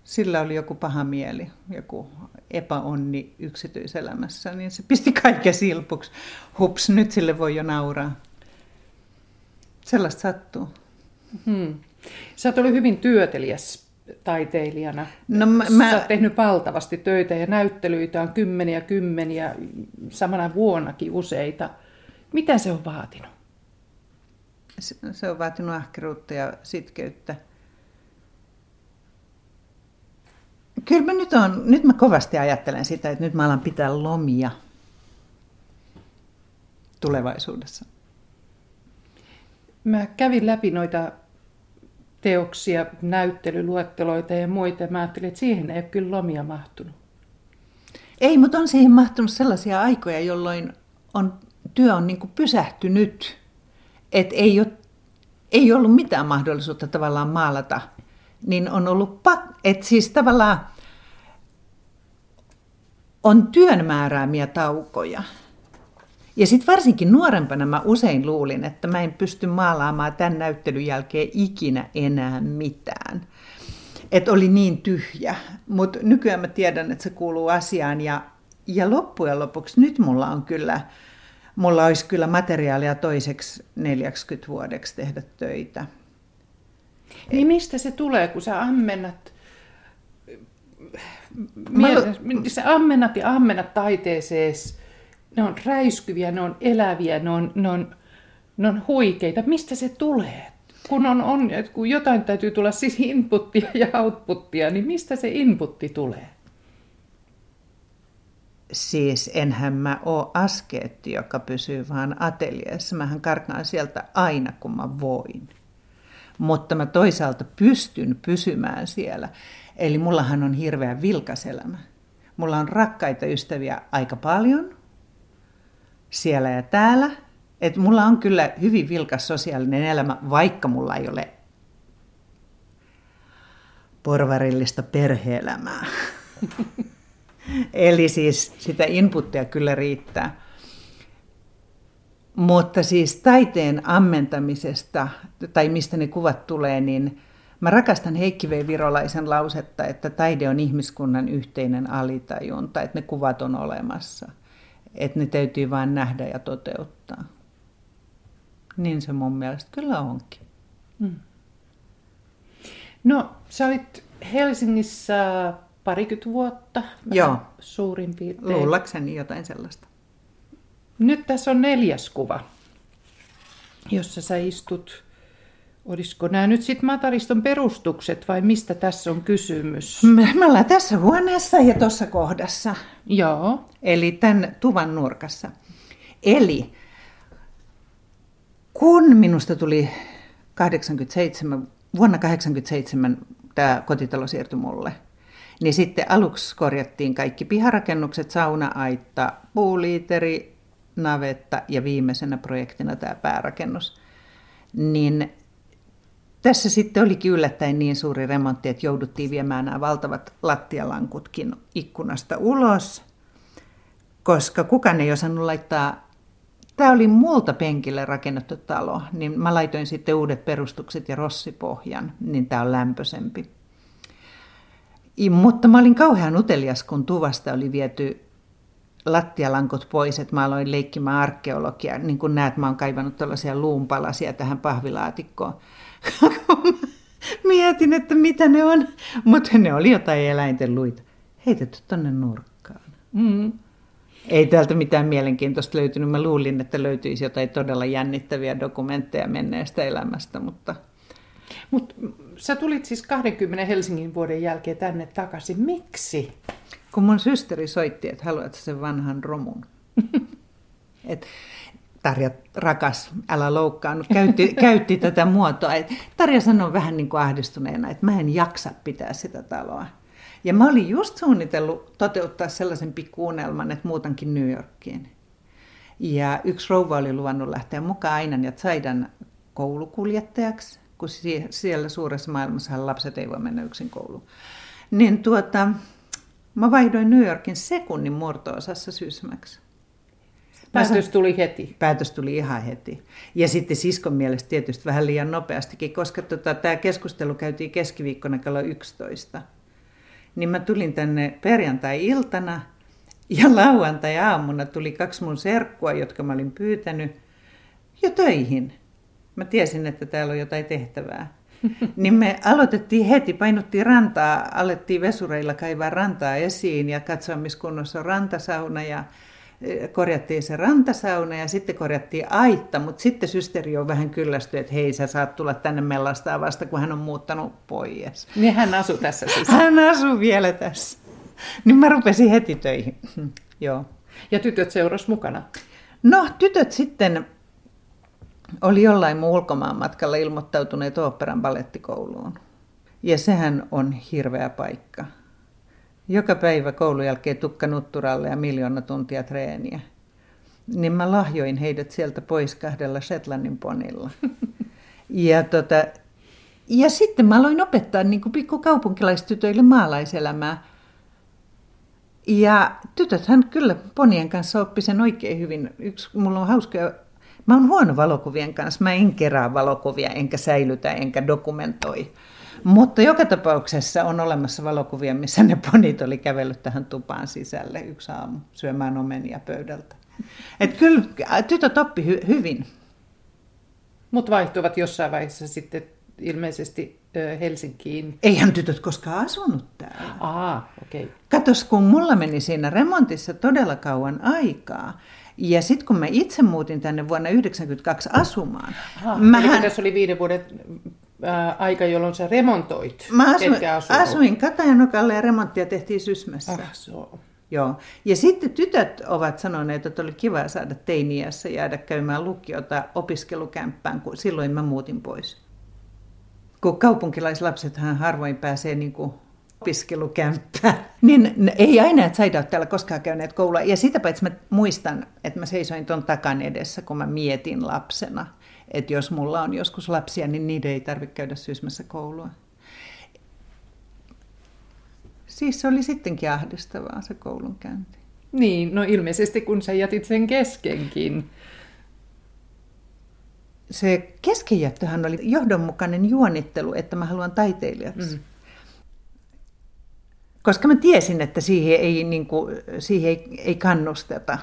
Speaker 1: Sillä oli joku paha mieli, joku epäonni yksityiselämässä, niin se pisti kaiken silpuksi. Hups, nyt sille voi jo nauraa. Sellaista sattuu.
Speaker 2: Hmm. Sä oot ollut hyvin työtelijäs taiteilijana. No, mä, Sä oot tehnyt valtavasti töitä ja näyttelyitä on kymmeniä kymmeniä, samana vuonnakin useita. Mitä se on vaatinut?
Speaker 1: Se, se on vaatinut ahkeruutta ja sitkeyttä. Kyllä mä nyt, on, nyt mä kovasti ajattelen sitä, että nyt mä alan pitää lomia tulevaisuudessa.
Speaker 2: Mä kävin läpi noita teoksia, näyttelyluetteloita ja muita. Mä ajattelin, että siihen ei ole kyllä lomia mahtunut.
Speaker 1: Ei, mutta on siihen mahtunut sellaisia aikoja, jolloin on, työ on niin pysähtynyt. Että ei, ole, ei ollut mitään mahdollisuutta tavallaan maalata. Niin on ollut, pak- että siis tavallaan on työn määräämiä taukoja. Ja sitten varsinkin nuorempana mä usein luulin, että mä en pysty maalaamaan tämän näyttelyn jälkeen ikinä enää mitään. Että oli niin tyhjä. Mutta nykyään mä tiedän, että se kuuluu asiaan. Ja, ja loppujen lopuksi nyt mulla on kyllä, mulla olisi kyllä materiaalia toiseksi 40 vuodeksi tehdä töitä.
Speaker 2: Niin mistä se tulee, kun sä ammennat mielessä, sä ammennat ja ammennat taiteeseen, ne on räiskyviä, ne on eläviä, ne on, ne on, ne on huikeita. Mistä se tulee? Kun, on, on, kun jotain täytyy tulla siis inputtia ja outputtia, niin mistä se inputti tulee?
Speaker 1: Siis enhän mä oo askeetti, joka pysyy vaan ateljeessa. Mähän karkaan sieltä aina, kun mä voin. Mutta mä toisaalta pystyn pysymään siellä. Eli mullahan on hirveän vilkas elämä. Mulla on rakkaita ystäviä aika paljon siellä ja täällä. Et mulla on kyllä hyvin vilkas sosiaalinen elämä, vaikka mulla ei ole porvarillista perheelämää. *laughs* Eli siis sitä inputtia kyllä riittää. Mutta siis taiteen ammentamisesta, tai mistä ne kuvat tulee, niin Mä rakastan Heikki V. Virolaisen lausetta, että taide on ihmiskunnan yhteinen alitajunta, että ne kuvat on olemassa. Että ne täytyy vain nähdä ja toteuttaa. Niin se mun mielestä kyllä onkin. Mm.
Speaker 2: No, sä olit Helsingissä parikymmentä vuotta.
Speaker 1: Joo.
Speaker 2: Suurin piirtein.
Speaker 1: Luullakseni jotain sellaista.
Speaker 2: Nyt tässä on neljäs kuva, jossa sä istut Olisiko nämä nyt sitten Matariston perustukset vai mistä tässä on kysymys?
Speaker 1: Me, me ollaan tässä huoneessa ja tuossa kohdassa.
Speaker 2: Joo.
Speaker 1: Eli tämän tuvan nurkassa. Eli kun minusta tuli 87, vuonna 87 tämä kotitalo siirtyi mulle, niin sitten aluksi korjattiin kaikki piharakennukset, sauna-aitta, puuliiteri, navetta ja viimeisenä projektina tämä päärakennus. Niin tässä sitten olikin yllättäen niin suuri remontti, että jouduttiin viemään nämä valtavat lattialankutkin ikkunasta ulos, koska kukaan ei osannut laittaa Tämä oli multa penkille rakennettu talo, niin mä laitoin sitten uudet perustukset ja rossipohjan, niin tämä on lämpöisempi. Mutta mä olin kauhean utelias, kun tuvasta oli viety lattialankut pois, että mä aloin leikkimään arkeologia. Niin kuin näet, mä oon kaivannut tällaisia luunpalasia tähän pahvilaatikkoon. *laughs* Mietin, että mitä ne on. Mutta ne oli jotain eläinten luita. Heitetty tonne nurkkaan. Mm. Ei täältä mitään mielenkiintoista löytynyt. Mä luulin, että löytyisi jotain todella jännittäviä dokumentteja menneestä elämästä, mutta...
Speaker 2: Mutta sä tulit siis 20 Helsingin vuoden jälkeen tänne takaisin. Miksi?
Speaker 1: Kun mun systeri soitti, että haluat sen vanhan romun. *laughs* Et Tarja rakas, älä loukkaannut, käytti, *laughs* käytti tätä muotoa. Tarja sanoi vähän niin kuin ahdistuneena, että mä en jaksa pitää sitä taloa. Ja mä olin just suunnitellut toteuttaa sellaisen pikkuunelman, että muutankin New Yorkiin. Ja yksi rouva oli luvannut lähteä mukaan Ainan ja Zaidan koulukuljettajaksi, kun siellä suuressa maailmassa lapset ei voi mennä yksin kouluun. Niin tuota, mä vaihdoin New Yorkin sekunnin murto-osassa Sysmäksi.
Speaker 2: Päätös tuli heti.
Speaker 1: Päätös tuli ihan heti. Ja sitten siskon mielestä tietysti vähän liian nopeastikin, koska tota, tämä keskustelu käytiin keskiviikkona kello 11. Niin mä tulin tänne perjantai-iltana ja lauantai-aamuna tuli kaksi mun serkkua, jotka mä olin pyytänyt jo töihin. Mä tiesin, että täällä on jotain tehtävää. *laughs* niin me aloitettiin heti, painuttiin rantaa, alettiin vesureilla kaivaa rantaa esiin ja katsoa, missä kunnossa on rantasauna ja korjattiin se rantasauna ja sitten korjattiin aitta, mutta sitten systeri on vähän kyllästy, että hei sä saat tulla tänne mellastaa vasta, kun hän on muuttanut pois.
Speaker 2: Niin hän asuu tässä siis?
Speaker 1: Hän asuu vielä tässä. Niin mä rupesin heti töihin. *clears throat* Joo.
Speaker 2: Ja tytöt seuras mukana?
Speaker 1: No tytöt sitten oli jollain muu ulkomaan matkalla ilmoittautuneet oopperan balettikouluun. Ja sehän on hirveä paikka. Joka päivä koulun jälkeen tukka nutturalle ja miljoona tuntia treeniä. Niin mä lahjoin heidät sieltä pois kahdella Shetlandin ponilla. *laughs* Ja, tota, ja sitten mä aloin opettaa niin kuin pikkukaupunkilaistytöille maalaiselämää. Ja tytöthän kyllä ponien kanssa oppi sen oikein hyvin. Yksi, mulla on hauska, mä oon huono valokuvien kanssa. Mä en kerää valokuvia, enkä säilytä, enkä dokumentoi. Mutta joka tapauksessa on olemassa valokuvia, missä ne ponit oli kävellyt tähän tupaan sisälle yksi aamu syömään omenia pöydältä. Et kyllä tytöt oppi hy- hyvin.
Speaker 2: Mutta vaihtuvat jossain vaiheessa sitten ilmeisesti Helsinkiin.
Speaker 1: Eihän tytöt koskaan asunut täällä.
Speaker 2: Aa, okei. Okay.
Speaker 1: Katos, kun mulla meni siinä remontissa todella kauan aikaa. Ja sitten kun mä itse muutin tänne vuonna 1992 asumaan.
Speaker 2: Aha, mähän... tässä oli viiden vuoden ää, aika, jolloin sä remontoit.
Speaker 1: Mä asuin, asuin Katajanokalla ja remonttia tehtiin Sysmässä.
Speaker 2: Ah, so.
Speaker 1: Joo. Ja sitten tytöt ovat sanoneet, että oli kiva saada teiniässä jäädä käymään lukiota opiskelukämppään, kun silloin mä muutin pois. Kun kaupunkilaislapsethan harvoin pääsee niin kuin opiskelukämppään, *laughs* niin ei aina, että saida täällä koskaan käyneet koulua. Ja sitä paitsi mä muistan, että mä seisoin ton takan edessä, kun mä mietin lapsena, että jos mulla on joskus lapsia, niin niiden ei tarvitse käydä syysmässä koulua. Siis se oli sittenkin ahdistavaa se koulunkäynti.
Speaker 2: Niin, no ilmeisesti kun sä jätit sen keskenkin.
Speaker 1: Se keskenjättöhän oli johdonmukainen juonittelu, että mä haluan taiteilijaksi. Mm. Koska mä tiesin, että siihen ei, niin kuin, siihen ei, ei kannusteta.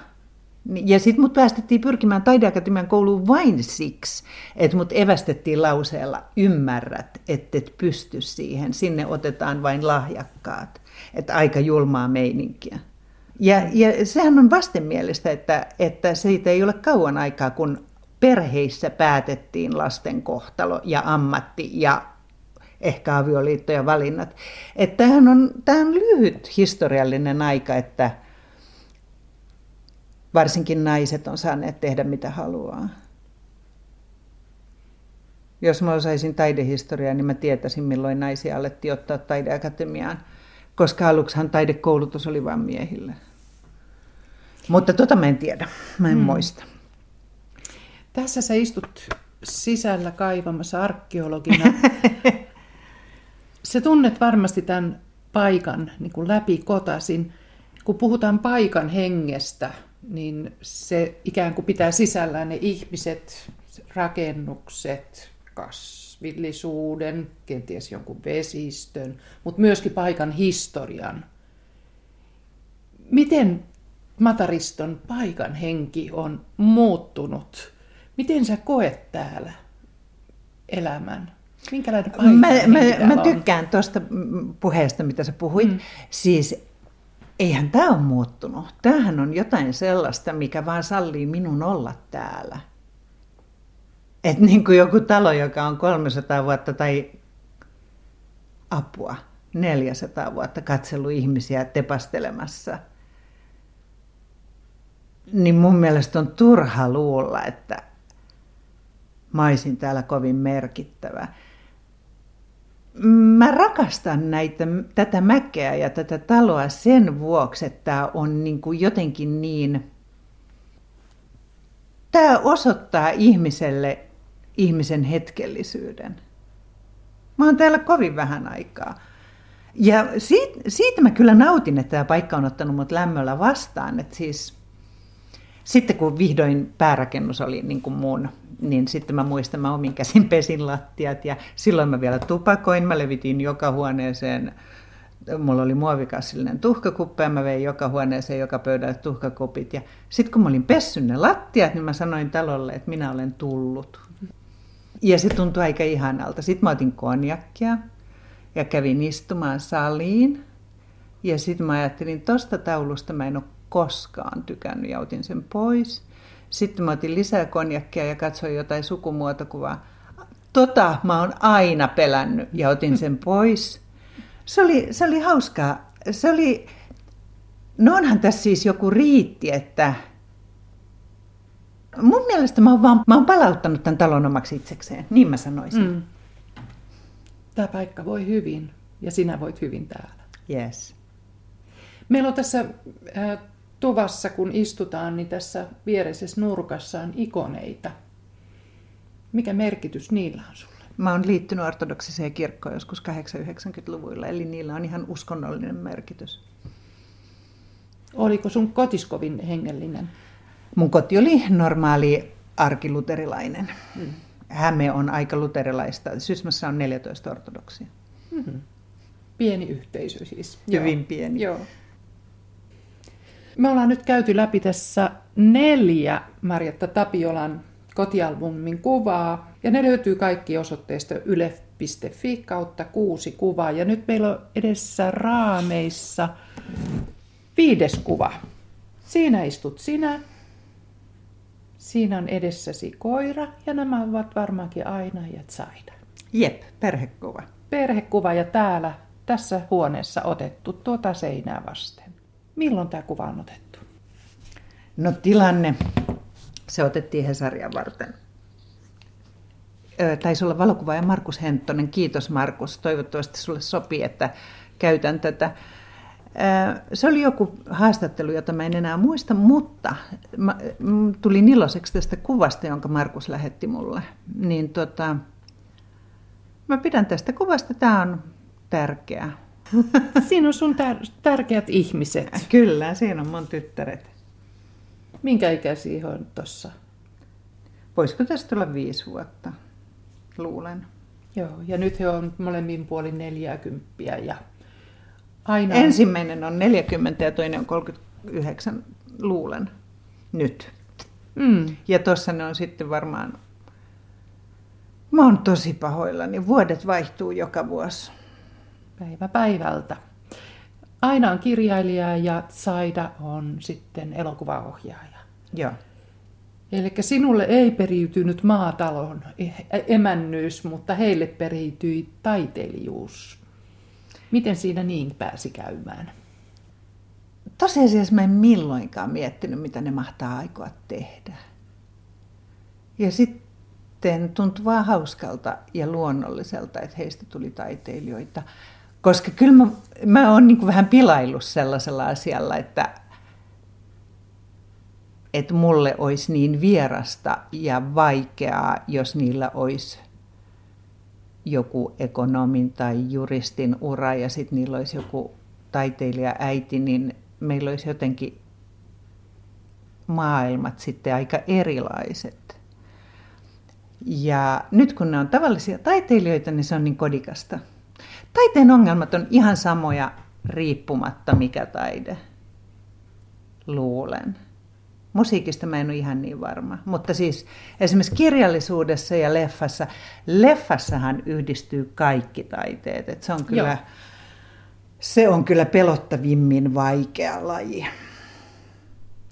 Speaker 1: Ja sitten mut päästettiin pyrkimään taideakatemian kouluun vain siksi, että mut evästettiin lauseella, ymmärrät, et pysty siihen, sinne otetaan vain lahjakkaat. Että aika julmaa meininkiä. Ja, ja sehän on vastenmielistä, että, että siitä ei ole kauan aikaa, kun perheissä päätettiin lasten kohtalo ja ammatti ja ehkä avioliitto ja valinnat. Että tämähän on, tämä on lyhyt historiallinen aika, että varsinkin naiset on saaneet tehdä mitä haluaa. Jos mä osaisin taidehistoriaa, niin mä tietäisin, milloin naisia alettiin ottaa taideakatemiaan, koska aluksihan taidekoulutus oli vain miehille. Mutta tota mä en tiedä, mä en hmm. muista.
Speaker 2: Tässä sä istut sisällä kaivamassa arkeologina. *laughs* Sä tunnet varmasti tämän paikan niin kuin läpi kotasin. Kun puhutaan paikan hengestä, niin se ikään kuin pitää sisällään ne ihmiset, rakennukset, kasvillisuuden, kenties jonkun vesistön, mutta myöskin paikan historian. Miten Matariston paikan henki on muuttunut? Miten sä koet täällä elämän? Minkälainen
Speaker 1: mä, mä, mä tykkään tuosta puheesta, mitä sä puhuit. Mm. Siis eihän tämä ole muuttunut. Tämähän on jotain sellaista, mikä vaan sallii minun olla täällä. Että niin kuin joku talo, joka on 300 vuotta tai apua, 400 vuotta katsellut ihmisiä tepastelemassa, niin mun mielestä on turha luulla, että mä olisin täällä kovin merkittävä mä rakastan näitä, tätä mäkeä ja tätä taloa sen vuoksi, että tämä on niin kuin jotenkin niin... Tämä osoittaa ihmiselle ihmisen hetkellisyyden. Mä oon täällä kovin vähän aikaa. Ja siitä, siitä mä kyllä nautin, että tämä paikka on ottanut mut lämmöllä vastaan. Että siis, sitten kun vihdoin päärakennus oli niin kuin mun niin sitten mä muistan, mä omin käsin *laughs* pesin lattiat ja silloin mä vielä tupakoin, mä levitin joka huoneeseen mulla oli muovikassillinen tuhkakuppi ja mä vein joka huoneeseen, joka pöydälle tuhkakupit. Ja sitten kun mä olin pessyn ne lattiat, niin mä sanoin talolle, että minä olen tullut. Ja se tuntui aika ihanalta. Sitten mä otin konjakkia ja kävin istumaan saliin. Ja sitten mä ajattelin, tosta taulusta mä en ole koskaan tykännyt ja otin sen pois. Sitten mä otin lisää konjakkia ja katsoin jotain sukumuotokuvaa. Tota mä oon aina pelännyt ja otin sen pois. Se oli, se oli hauskaa. Se oli, no onhan tässä siis joku riitti, että mun mielestä mä oon, vaan, mä oon palauttanut tämän talon omaksi itsekseen, niin mä sanoisin. Mm.
Speaker 2: Tämä paikka voi hyvin ja sinä voit hyvin täällä.
Speaker 1: Yes.
Speaker 2: Meillä on tässä äh, tuvassa, kun istutaan, niin tässä viereisessä nurkassa on ikoneita. Mikä merkitys niillä on sulle?
Speaker 1: Mä oon liittynyt ortodoksiseen kirkkoon joskus 890-luvuilla, eli niillä on ihan uskonnollinen merkitys.
Speaker 2: Oliko sun kotis kovin hengellinen?
Speaker 1: Mun koti oli normaali arkiluterilainen. Mm. Häme on aika luterilaista. Sysmässä on 14 ortodoksia. Mm-hmm.
Speaker 2: Pieni yhteisö siis.
Speaker 1: Hyvin Joo. pieni.
Speaker 2: Joo. Me ollaan nyt käyty läpi tässä neljä Marjatta Tapiolan kotialbumin kuvaa. Ja ne löytyy kaikki osoitteesta yle.fi kautta kuusi kuvaa. Ja nyt meillä on edessä raameissa viides kuva. Siinä istut sinä. Siinä on edessäsi koira ja nämä ovat varmaankin aina ja Zaida.
Speaker 1: Jep, perhekuva.
Speaker 2: Perhekuva ja täällä tässä huoneessa otettu tuota seinää vasten. Milloin tämä kuva on otettu?
Speaker 1: No tilanne, se otettiin Hesaria varten. taisi olla valokuvaaja Markus Henttonen. Kiitos Markus. Toivottavasti sulle sopii, että käytän tätä. Se oli joku haastattelu, jota mä en enää muista, mutta mä, tulin iloiseksi tästä kuvasta, jonka Markus lähetti mulle. Niin tota, mä pidän tästä kuvasta, tämä on tärkeä. *laughs*
Speaker 2: Siinä on sun tär- tärkeät ihmiset.
Speaker 1: Kyllä, siinä on mun tyttäret.
Speaker 2: Minkä ikäisiä on tuossa?
Speaker 1: Voisiko tästä olla viisi vuotta, luulen.
Speaker 2: Joo, ja nyt he on molemmin puolin 40 ja aina...
Speaker 1: Ensimmäinen on 40 ja toinen on 39, luulen, nyt. Mm. Ja tuossa ne on sitten varmaan... Mä oon tosi pahoillani. Vuodet vaihtuu joka vuosi.
Speaker 2: Päivä päivältä. Aina on kirjailija ja Saida on sitten elokuvaohjaaja.
Speaker 1: Joo.
Speaker 2: Eli sinulle ei periytynyt maatalon emännyys, mutta heille periytyi taiteilijuus. Miten siinä niin pääsi käymään?
Speaker 1: Tosiasiassa mä en milloinkaan miettinyt, mitä ne mahtaa aikoa tehdä. Ja sitten tuntui vaan hauskalta ja luonnolliselta, että heistä tuli taiteilijoita. Koska kyllä mä, mä oon niin vähän pilaillut sellaisella asialla, että, että mulle olisi niin vierasta ja vaikeaa, jos niillä olisi joku ekonomin tai juristin ura ja sitten niillä olisi joku taiteilija äiti, niin meillä olisi jotenkin maailmat sitten aika erilaiset. Ja nyt kun ne on tavallisia taiteilijoita, niin se on niin kodikasta. Taiteen ongelmat on ihan samoja riippumatta mikä taide, luulen. Musiikista mä en ole ihan niin varma. Mutta siis esimerkiksi kirjallisuudessa ja leffassa, leffassahan yhdistyy kaikki taiteet. Et se, on kyllä, se on kyllä pelottavimmin vaikea laji.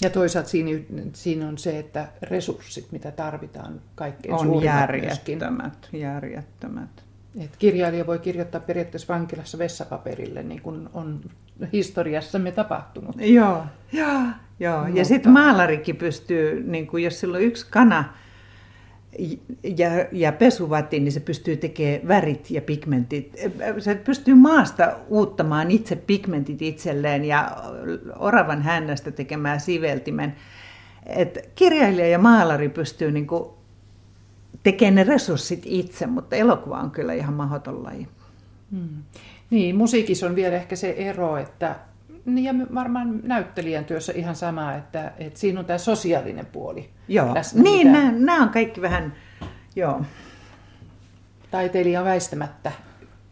Speaker 2: Ja toisaalta siinä, siinä on se, että resurssit, mitä tarvitaan kaikkein
Speaker 1: On järjettömät, järjettömät.
Speaker 2: Et kirjailija voi kirjoittaa periaatteessa vankilassa vessapaperille, niin kuin on historiassamme tapahtunut.
Speaker 1: Joo, joo, joo. Mutta... ja sitten maalarikin pystyy, niin kuin jos sillä on yksi kana ja, ja pesuvati, niin se pystyy tekemään värit ja pigmentit. Se pystyy maasta uuttamaan itse pigmentit itselleen ja oravan hännästä tekemään siveltimen. Et kirjailija ja maalari pystyy niin kuin tekee ne resurssit itse, mutta elokuva on kyllä ihan mahdoton laji. Hmm.
Speaker 2: Niin, musiikissa on vielä ehkä se ero, että niin ja varmaan näyttelijän työssä ihan sama, että, että siinä on tämä sosiaalinen puoli.
Speaker 1: Joo, läsnä, niin nämä, nämä on kaikki vähän, joo.
Speaker 2: Taiteilija väistämättä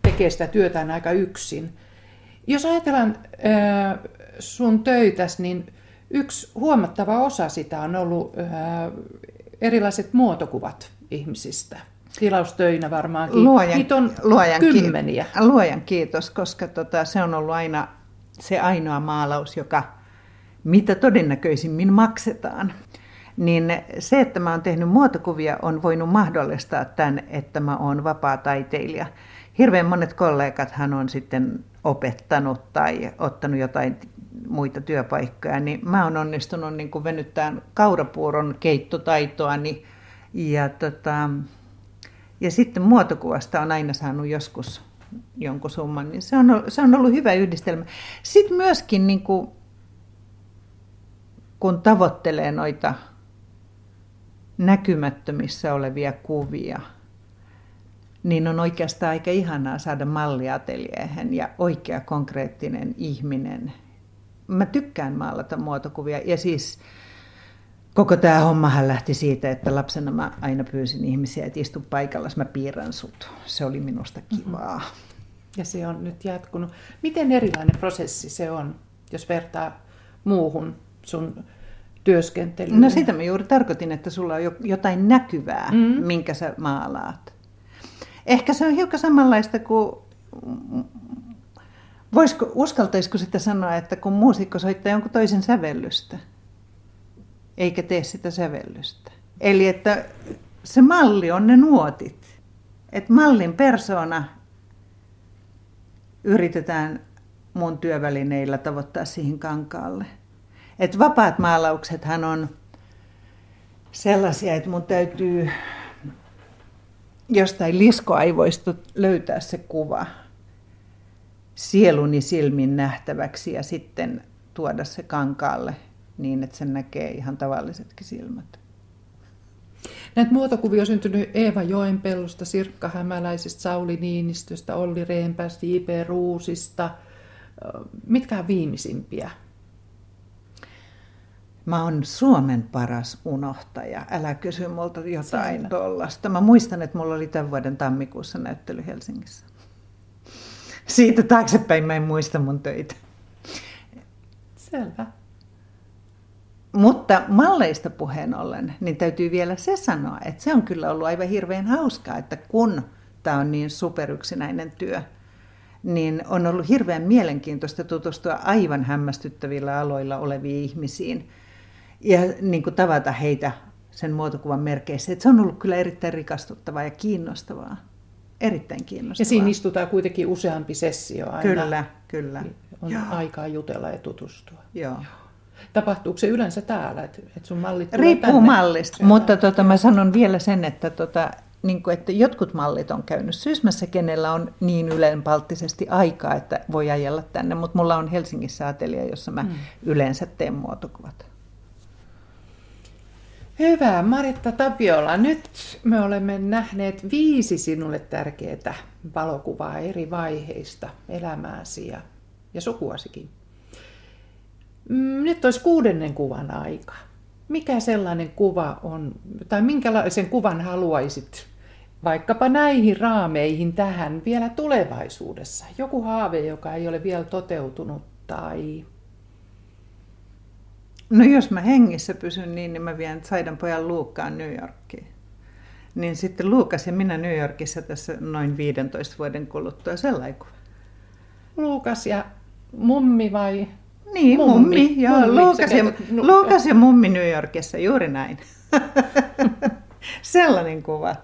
Speaker 2: tekee sitä työtään aika yksin. Jos ajatellaan äh, sun töitäsi, niin yksi huomattava osa sitä on ollut äh, erilaiset muotokuvat ihmisistä. Tilaustöinä varmaankin.
Speaker 1: Luojan, Niitä on luojan kymmeniä. Luojan kiitos, koska tota, se on ollut aina se ainoa maalaus, joka mitä todennäköisimmin maksetaan. Niin se, että mä oon tehnyt muotokuvia, on voinut mahdollistaa tämän, että mä oon vapaa-taiteilija. Hirveän monet kollegathan on sitten opettanut tai ottanut jotain muita työpaikkoja, niin mä oon onnistunut niin kuin venyttämään kaurapuuron keittotaitoani ja, tota, ja sitten muotokuvasta on aina saanut joskus jonkun summan, niin se on, se on ollut hyvä yhdistelmä. Sitten myöskin, niin kuin, kun tavoittelee noita näkymättömissä olevia kuvia, niin on oikeastaan aika ihanaa saada malliateliehen ja oikea konkreettinen ihminen. Mä tykkään maalata muotokuvia ja siis koko tämä hommahan lähti siitä, että lapsena mä aina pyysin ihmisiä, että istu paikalla, mä piirrän sut. Se oli minusta kivaa.
Speaker 2: Ja se on nyt jatkunut. Miten erilainen prosessi se on, jos vertaa muuhun sun työskentelyyn?
Speaker 1: No sitä mä juuri tarkoitin, että sulla on jotain näkyvää, mm-hmm. minkä sä maalaat. Ehkä se on hiukan samanlaista kuin, voisiko, uskaltaisiko sitä sanoa, että kun muusikko soittaa jonkun toisen sävellystä, eikä tee sitä sävellystä. Eli että se malli on ne nuotit. Että mallin persona yritetään mun työvälineillä tavoittaa siihen kankaalle. Et vapaat maalauksethan on sellaisia, että mun täytyy jostain liskoaivoista löytää se kuva sieluni silmin nähtäväksi ja sitten tuoda se kankaalle niin, että sen näkee ihan tavallisetkin silmät.
Speaker 2: Näitä muotokuvia on syntynyt Eeva Joenpellosta, Sirkka Hämäläisestä, Sauli Niinistöstä, Olli Reenpäästä, J.P. Ruusista. Mitkä on viimeisimpiä?
Speaker 1: Mä oon Suomen paras unohtaja. Älä kysy multa jotain tuollaista. Mä muistan, että mulla oli tämän vuoden tammikuussa näyttely Helsingissä. Siitä taaksepäin mä en muista mun töitä.
Speaker 2: Selvä.
Speaker 1: Mutta malleista puheen ollen, niin täytyy vielä se sanoa, että se on kyllä ollut aivan hirveän hauskaa, että kun tämä on niin superyksinäinen työ, niin on ollut hirveän mielenkiintoista tutustua aivan hämmästyttävillä aloilla oleviin ihmisiin ja niin kuin tavata heitä sen muotokuvan merkeissä. Että se on ollut kyllä erittäin rikastuttavaa ja kiinnostavaa. Erittäin kiinnostavaa.
Speaker 2: Ja siinä istutaan kuitenkin useampi sessio aina.
Speaker 1: Kyllä, kyllä.
Speaker 2: On Joo. aikaa jutella ja tutustua.
Speaker 1: Joo.
Speaker 2: Tapahtuuko se yleensä täällä, että, että sun mallit
Speaker 1: Riippuu tänne? mallista, mutta tota, mä sanon vielä sen, että, tota, niin kuin, että jotkut mallit on käynyt Syysmässä, kenellä on niin ylenpalttisesti aikaa, että voi ajella tänne, mutta mulla on Helsingissä atelia, jossa mä mm. yleensä teen muotokuvat.
Speaker 2: Hyvä, Maritta Tapiola. Nyt me olemme nähneet viisi sinulle tärkeää valokuvaa eri vaiheista elämääsi ja, ja sukuasikin. Mm, nyt olisi kuudennen kuvan aika. Mikä sellainen kuva on, tai minkälaisen kuvan haluaisit vaikkapa näihin raameihin tähän vielä tulevaisuudessa? Joku haave, joka ei ole vielä toteutunut tai...
Speaker 1: No jos mä hengissä pysyn niin, niin mä vien Saidan pojan Luukkaan New Yorkiin. Niin sitten Luukas ja minä New Yorkissa tässä noin 15 vuoden kuluttua sellainen kuva.
Speaker 2: Luukas ja mummi vai
Speaker 1: niin, mummi. mummi joo, mummi. Luukas, ja, Luukas ja mummi New Yorkissa, juuri näin. *laughs* Sellainen kuva.